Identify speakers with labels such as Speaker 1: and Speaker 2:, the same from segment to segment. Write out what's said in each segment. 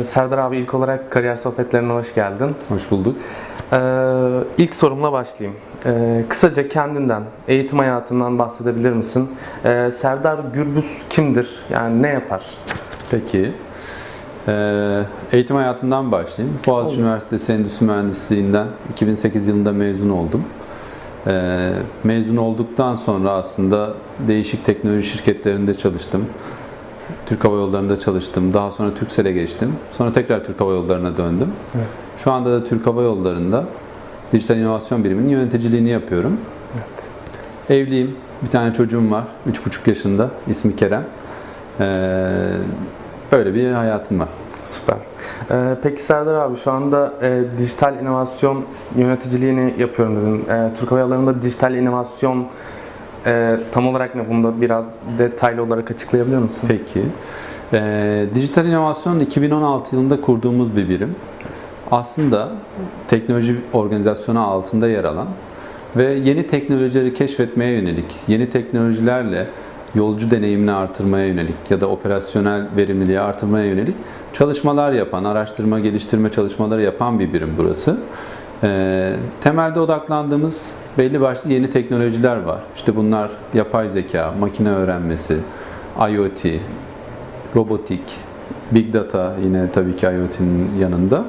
Speaker 1: Ee, Serdar abi ilk olarak kariyer sohbetlerine hoş geldin.
Speaker 2: Hoş bulduk.
Speaker 1: Ee, ilk sorumla başlayayım. Ee, kısaca kendinden, eğitim hayatından bahsedebilir misin? Ee, Serdar Gürbüz kimdir? Yani ne yapar?
Speaker 2: Peki. Ee, eğitim hayatından başlayayım. Boğaziçi
Speaker 1: Olur.
Speaker 2: Üniversitesi Endüstri Mühendisliğinden 2008 yılında mezun oldum. Ee, mezun olduktan sonra aslında değişik teknoloji şirketlerinde çalıştım. Türk Hava Yolları'nda çalıştım. Daha sonra Türksel'e geçtim. Sonra tekrar Türk Hava Yolları'na döndüm.
Speaker 1: Evet.
Speaker 2: Şu anda da Türk Hava Yolları'nda dijital inovasyon biriminin yöneticiliğini yapıyorum.
Speaker 1: Evet.
Speaker 2: Evliyim. Bir tane çocuğum var. 3,5 yaşında. İsmi Kerem. Ee, böyle bir hayatım var.
Speaker 1: Süper. Ee, peki Serdar abi şu anda e, dijital inovasyon yöneticiliğini yapıyorum dedin. E, Türk Hava Yolları'nda dijital inovasyon e, tam olarak ne? Bunu da biraz detaylı olarak açıklayabilir misin?
Speaker 2: Peki. Ee, dijital inovasyon 2016 yılında kurduğumuz bir birim. Aslında teknoloji organizasyonu altında yer alan ve yeni teknolojileri keşfetmeye yönelik, yeni teknolojilerle yolcu deneyimini artırmaya yönelik ya da operasyonel verimliliği artırmaya yönelik çalışmalar yapan, araştırma, geliştirme çalışmaları yapan bir birim burası. Ee, temelde odaklandığımız belli başlı yeni teknolojiler var. İşte bunlar yapay zeka, makine öğrenmesi, IoT, robotik, big data yine tabii ki IoT'nin yanında.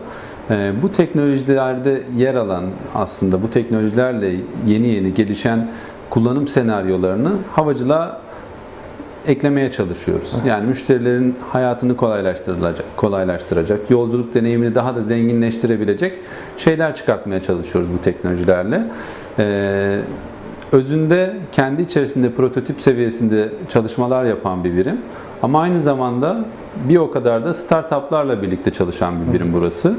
Speaker 2: Ee, bu teknolojilerde yer alan aslında bu teknolojilerle yeni yeni gelişen kullanım senaryolarını havacılığa eklemeye çalışıyoruz. Yani müşterilerin hayatını kolaylaştırılacak, kolaylaştıracak, yolculuk deneyimini daha da zenginleştirebilecek şeyler çıkartmaya çalışıyoruz bu teknolojilerle. Ee, özünde kendi içerisinde prototip seviyesinde çalışmalar yapan bir birim. Ama aynı zamanda bir o kadar da startuplarla birlikte çalışan bir birim burası.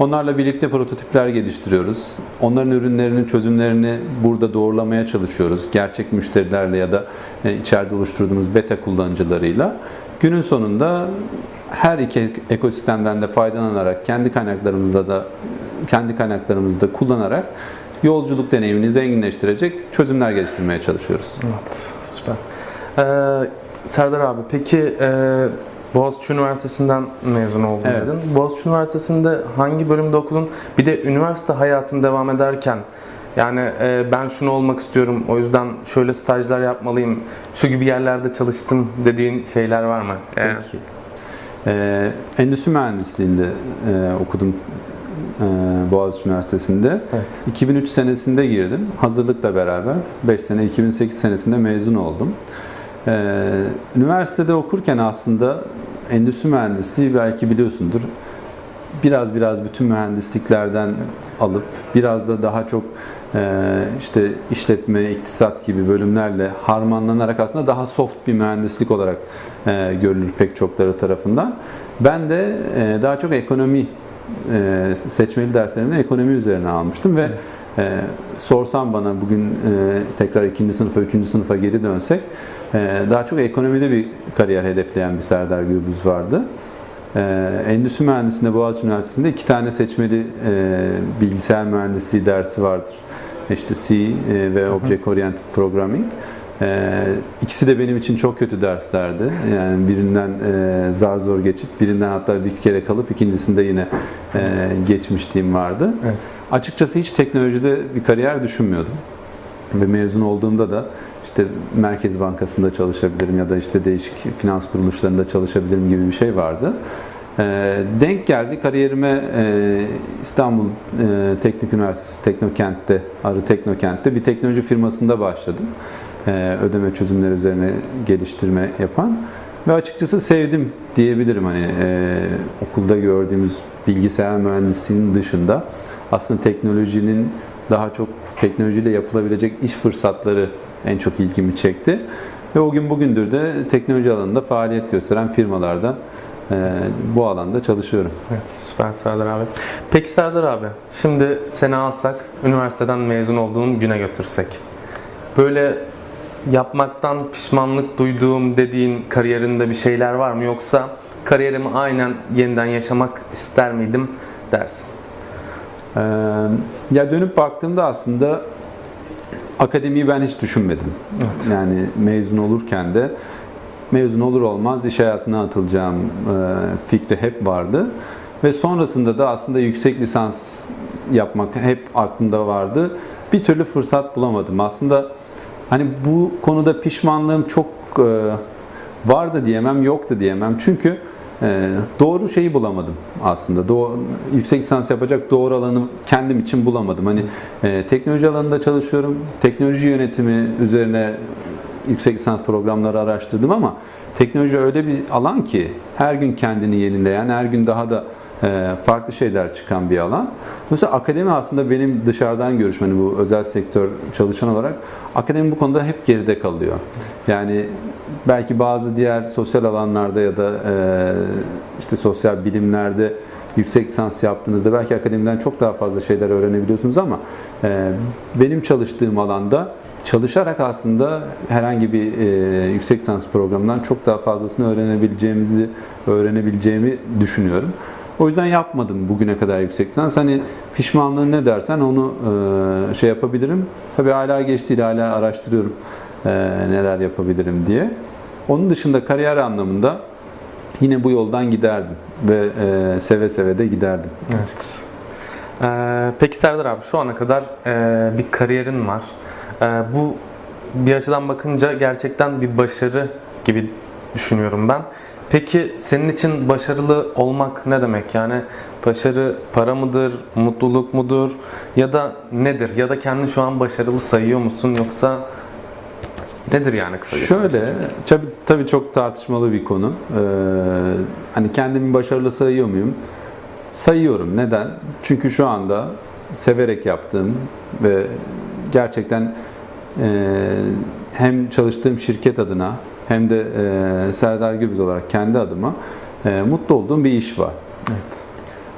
Speaker 2: Onlarla birlikte prototipler geliştiriyoruz. Onların ürünlerinin çözümlerini burada doğrulamaya çalışıyoruz. Gerçek müşterilerle ya da e, içeride oluşturduğumuz beta kullanıcılarıyla. Günün sonunda her iki ekosistemden de faydalanarak kendi kaynaklarımızla da kendi kaynaklarımızı da kullanarak yolculuk deneyimini zenginleştirecek çözümler geliştirmeye çalışıyoruz.
Speaker 1: Evet, süper. Ee, Serdar abi, peki e, Boğaziçi Üniversitesi'nden mezun oldun
Speaker 2: Evet.
Speaker 1: dedin. Boğaziçi Üniversitesi'nde hangi bölümde okudun? Bir de üniversite hayatın devam ederken yani e, ben şunu olmak istiyorum, o yüzden şöyle stajlar yapmalıyım, şu gibi yerlerde çalıştım dediğin şeyler var mı? Ee,
Speaker 2: Peki. Ee, endüstri mühendisliğinde e, okudum e, Boğaziçi Üniversitesi'nde.
Speaker 1: Evet.
Speaker 2: 2003 senesinde girdim. Hazırlıkla beraber 5 sene 2008 senesinde mezun oldum. Ee, üniversitede okurken aslında endüstri mühendisliği belki biliyorsundur. Biraz biraz bütün mühendisliklerden alıp biraz da daha çok e, işte işletme, iktisat gibi bölümlerle harmanlanarak aslında daha soft bir mühendislik olarak e, görülür pek çokları tarafından. Ben de e, daha çok ekonomi e, seçmeli derslerimde ekonomi üzerine almıştım ve e, sorsam bana bugün e, tekrar ikinci sınıfa, üçüncü sınıfa geri dönsek e, daha çok ekonomide bir kariyer hedefleyen bir Serdar Gürbüz vardı. E, Endüstri Mühendisliğinde Boğaziçi Üniversitesi'nde iki tane seçmeli e, bilgisayar mühendisliği dersi vardır. İşte C e, ve Object Oriented Programming. E, ikisi de benim için çok kötü derslerdi. Yani birinden e, zar zor geçip birinden hatta bir kere kalıp ikincisinde yine e, geçmişliğim vardı.
Speaker 1: Evet.
Speaker 2: Açıkçası hiç teknolojide bir kariyer düşünmüyordum. Ve mezun olduğumda da işte Merkez Bankası'nda çalışabilirim ya da işte değişik finans kuruluşlarında çalışabilirim gibi bir şey vardı. Ee, denk geldi kariyerime e, İstanbul e, Teknik Üniversitesi Teknokent'te, Arı Teknokent'te bir teknoloji firmasında başladım. Ee, ödeme çözümleri üzerine geliştirme yapan ve açıkçası sevdim diyebilirim hani e, okulda gördüğümüz bilgisayar mühendisliğinin dışında aslında teknolojinin daha çok teknolojiyle yapılabilecek iş fırsatları en çok ilgimi çekti. Ve o gün bugündür de teknoloji alanında faaliyet gösteren firmalarda e, bu alanda çalışıyorum.
Speaker 1: Evet, süper Serdar abi. Peki Serdar abi, şimdi seni alsak, üniversiteden mezun olduğun güne götürsek. Böyle yapmaktan pişmanlık duyduğum dediğin kariyerinde bir şeyler var mı? Yoksa kariyerimi aynen yeniden yaşamak ister miydim dersin?
Speaker 2: Ee, ya dönüp baktığımda aslında akademiyi ben hiç düşünmedim. Yani mezun olurken de mezun olur olmaz iş hayatına atılacağım e, fikri hep vardı. Ve sonrasında da aslında yüksek lisans yapmak hep aklımda vardı. Bir türlü fırsat bulamadım. Aslında hani bu konuda pişmanlığım çok e, vardı diyemem, yoktu diyemem. Çünkü e, doğru şeyi bulamadım aslında. Doğru, yüksek lisans yapacak doğru alanı kendim için bulamadım. Hani e, teknoloji alanında çalışıyorum. Teknoloji yönetimi üzerine yüksek lisans programları araştırdım ama teknoloji öyle bir alan ki her gün kendini yenileyen, her gün daha da farklı şeyler çıkan bir alan. Mesela akademi aslında benim dışarıdan görüşüm, hani bu özel sektör çalışan olarak akademi bu konuda hep geride kalıyor. Yani belki bazı diğer sosyal alanlarda ya da e, işte sosyal bilimlerde yüksek lisans yaptığınızda belki akademiden çok daha fazla şeyler öğrenebiliyorsunuz ama e, benim çalıştığım alanda çalışarak aslında herhangi bir e, yüksek lisans programından çok daha fazlasını öğrenebileceğimizi öğrenebileceğimi düşünüyorum. O yüzden yapmadım bugüne kadar yüksek lisans. Hani pişmanlığın ne dersen onu e, şey yapabilirim. Tabii hala geç hala araştırıyorum e, neler yapabilirim diye. Onun dışında kariyer anlamında yine bu yoldan giderdim ve e, seve seve de giderdim.
Speaker 1: Evet. Ee, peki Serdar abi şu ana kadar e, bir kariyerin var. E, bu bir açıdan bakınca gerçekten bir başarı gibi düşünüyorum ben. Peki senin için başarılı olmak ne demek? Yani başarı para mıdır, mutluluk mudur ya da nedir? Ya da kendini şu an başarılı sayıyor musun yoksa nedir yani kısacası?
Speaker 2: Şöyle, tabii, tabii çok tartışmalı bir konu. Ee, hani kendimi başarılı sayıyor muyum? Sayıyorum. Neden? Çünkü şu anda severek yaptığım ve gerçekten e, hem çalıştığım şirket adına hem de e, Serdar Gürbüz olarak kendi adıma e, mutlu olduğum bir iş var.
Speaker 1: Evet.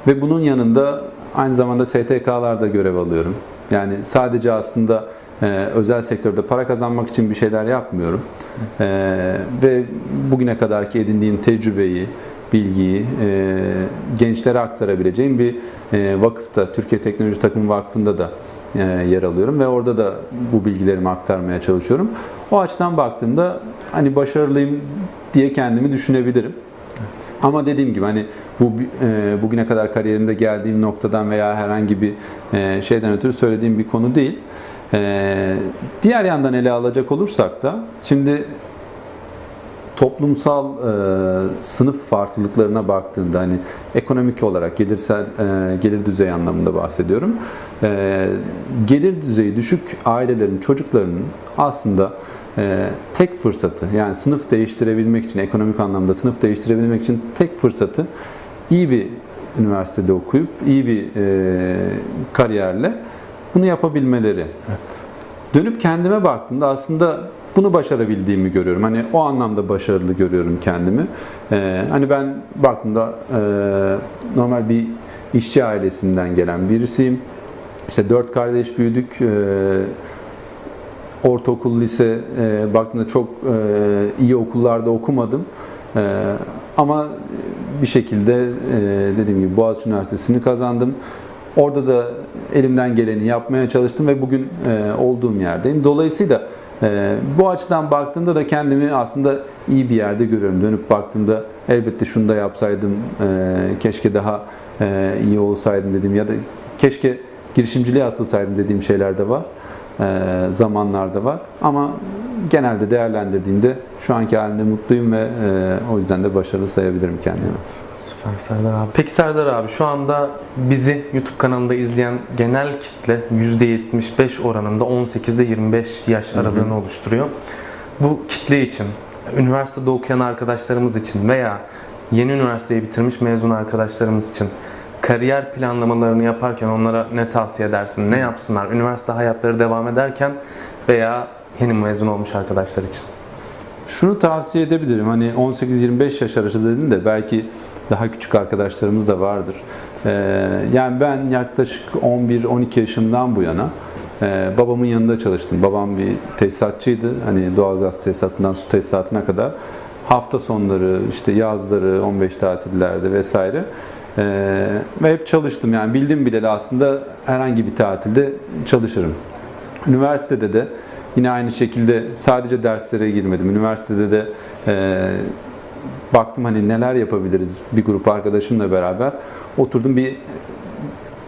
Speaker 2: Ve bunun yanında aynı zamanda STK'larda görev alıyorum. Yani sadece aslında e, özel sektörde para kazanmak için bir şeyler yapmıyorum. E, ve bugüne kadarki edindiğim tecrübeyi, bilgiyi e, gençlere aktarabileceğim bir e, vakıfta, Türkiye Teknoloji Takımı Vakfı'nda da yer alıyorum ve orada da bu bilgilerimi aktarmaya çalışıyorum. O açıdan baktığımda hani başarılıyım diye kendimi düşünebilirim. Ama dediğim gibi hani bu e, bugüne kadar kariyerimde geldiğim noktadan veya herhangi bir e, şeyden ötürü söylediğim bir konu değil. E, diğer yandan ele alacak olursak da şimdi toplumsal e, sınıf farklılıklarına baktığında hani ekonomik olarak gelirsel e, gelir düzeyi anlamında bahsediyorum. E, gelir düzeyi düşük ailelerin çocuklarının aslında e, tek fırsatı yani sınıf değiştirebilmek için ekonomik anlamda sınıf değiştirebilmek için tek fırsatı iyi bir üniversitede okuyup iyi bir e, kariyerle bunu yapabilmeleri.
Speaker 1: Evet.
Speaker 2: Dönüp kendime baktığımda aslında bunu başarabildiğimi görüyorum. Hani o anlamda başarılı görüyorum kendimi. Ee, hani ben baktığımda e, normal bir işçi ailesinden gelen birisiyim. İşte dört kardeş büyüdük. E, ortaokul, lise e, baktığımda çok e, iyi okullarda okumadım. E, ama bir şekilde e, dediğim gibi Boğaziçi Üniversitesi'ni kazandım. Orada da elimden geleni yapmaya çalıştım ve bugün e, olduğum yerdeyim. Dolayısıyla e, bu açıdan baktığımda da kendimi aslında iyi bir yerde görüyorum. Dönüp baktığımda elbette şunu da yapsaydım, e, keşke daha iyi olsaydım dediğim ya da keşke girişimciliğe atılsaydım dediğim şeyler de var. E, zamanlarda var. Ama genelde değerlendirdiğimde şu anki halimde mutluyum ve e, o yüzden de başarılı sayabilirim kendimi.
Speaker 1: Süper Serdar abi. Peki Serdar abi şu anda bizi YouTube kanalında izleyen genel kitle %75 oranında 18 ile 25 yaş aralığını oluşturuyor. Bu kitle için, üniversitede okuyan arkadaşlarımız için veya yeni üniversiteyi bitirmiş mezun arkadaşlarımız için kariyer planlamalarını yaparken onlara ne tavsiye edersin? Ne yapsınlar? Üniversite hayatları devam ederken veya yeni mezun olmuş arkadaşlar için.
Speaker 2: Şunu tavsiye edebilirim. Hani 18-25 yaş arası dedin de belki daha küçük arkadaşlarımız da vardır. Ee, yani ben yaklaşık 11-12 yaşımdan bu yana e, babamın yanında çalıştım. Babam bir tesisatçıydı. Hani doğalgaz tesisatından su tesisatına kadar. Hafta sonları, işte yazları, 15 tatillerde vesaire. Ee, ve hep çalıştım. Yani bildim bileli aslında herhangi bir tatilde çalışırım. Üniversitede de Yine aynı şekilde sadece derslere girmedim. Üniversitede de e, baktım hani neler yapabiliriz bir grup arkadaşımla beraber. Oturdum bir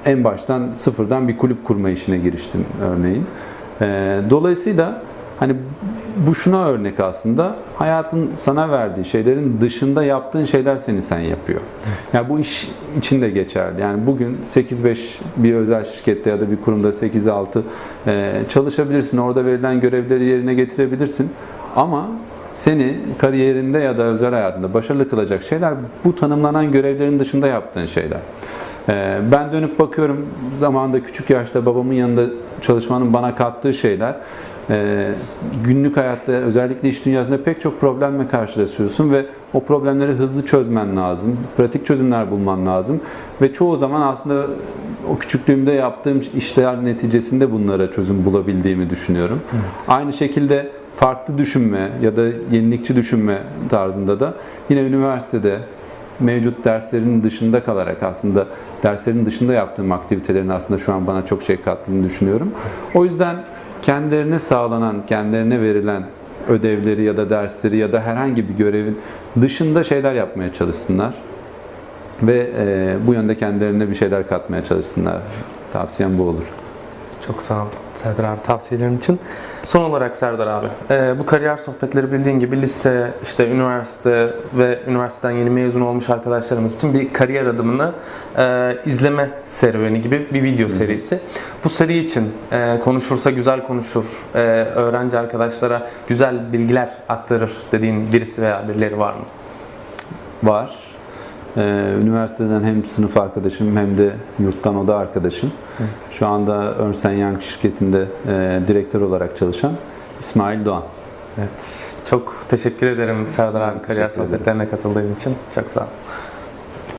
Speaker 2: en baştan sıfırdan bir kulüp kurma işine giriştim örneğin. E, dolayısıyla hani bu şuna örnek aslında hayatın sana verdiği şeylerin dışında yaptığın şeyler seni sen yapıyor. Yani bu iş için de geçerli. Yani bugün 8-5 bir özel şirkette ya da bir kurumda 8-6 e, çalışabilirsin. Orada verilen görevleri yerine getirebilirsin. Ama seni kariyerinde ya da özel hayatında başarılı kılacak şeyler bu tanımlanan görevlerin dışında yaptığın şeyler. E, ben dönüp bakıyorum zamanında küçük yaşta babamın yanında çalışmanın bana kattığı şeyler günlük hayatta özellikle iş dünyasında pek çok problemle karşılaşıyorsun ve o problemleri hızlı çözmen lazım. Pratik çözümler bulman lazım. Ve çoğu zaman aslında o küçüklüğümde yaptığım işler neticesinde bunlara çözüm bulabildiğimi düşünüyorum. Evet. Aynı şekilde farklı düşünme ya da yenilikçi düşünme tarzında da yine üniversitede mevcut derslerin dışında kalarak aslında derslerin dışında yaptığım aktivitelerin aslında şu an bana çok şey kattığını düşünüyorum. O yüzden kendilerine sağlanan, kendilerine verilen ödevleri ya da dersleri ya da herhangi bir görevin dışında şeyler yapmaya çalışsınlar. Ve e, bu yönde kendilerine bir şeyler katmaya çalışsınlar. Tavsiyem bu olur.
Speaker 1: Çok sağ ol Serdar abi tavsiyelerin için. Son olarak Serdar abi, e, bu kariyer sohbetleri bildiğin gibi lise, işte üniversite ve üniversiteden yeni mezun olmuş arkadaşlarımız için bir kariyer adımını e, izleme serüveni gibi bir video serisi. Bu seri için e, konuşursa güzel konuşur, e, öğrenci arkadaşlara güzel bilgiler aktarır dediğin birisi veya birileri var mı?
Speaker 2: Var. Ee, üniversiteden hem sınıf arkadaşım hem de yurttan oda arkadaşım. Evet. Şu anda Ernst Young şirketinde e, direktör olarak çalışan İsmail Doğan.
Speaker 1: Evet. Çok teşekkür ederim Serdar abi kariyer sohbetlerine katıldığın için. Çok sağ ol.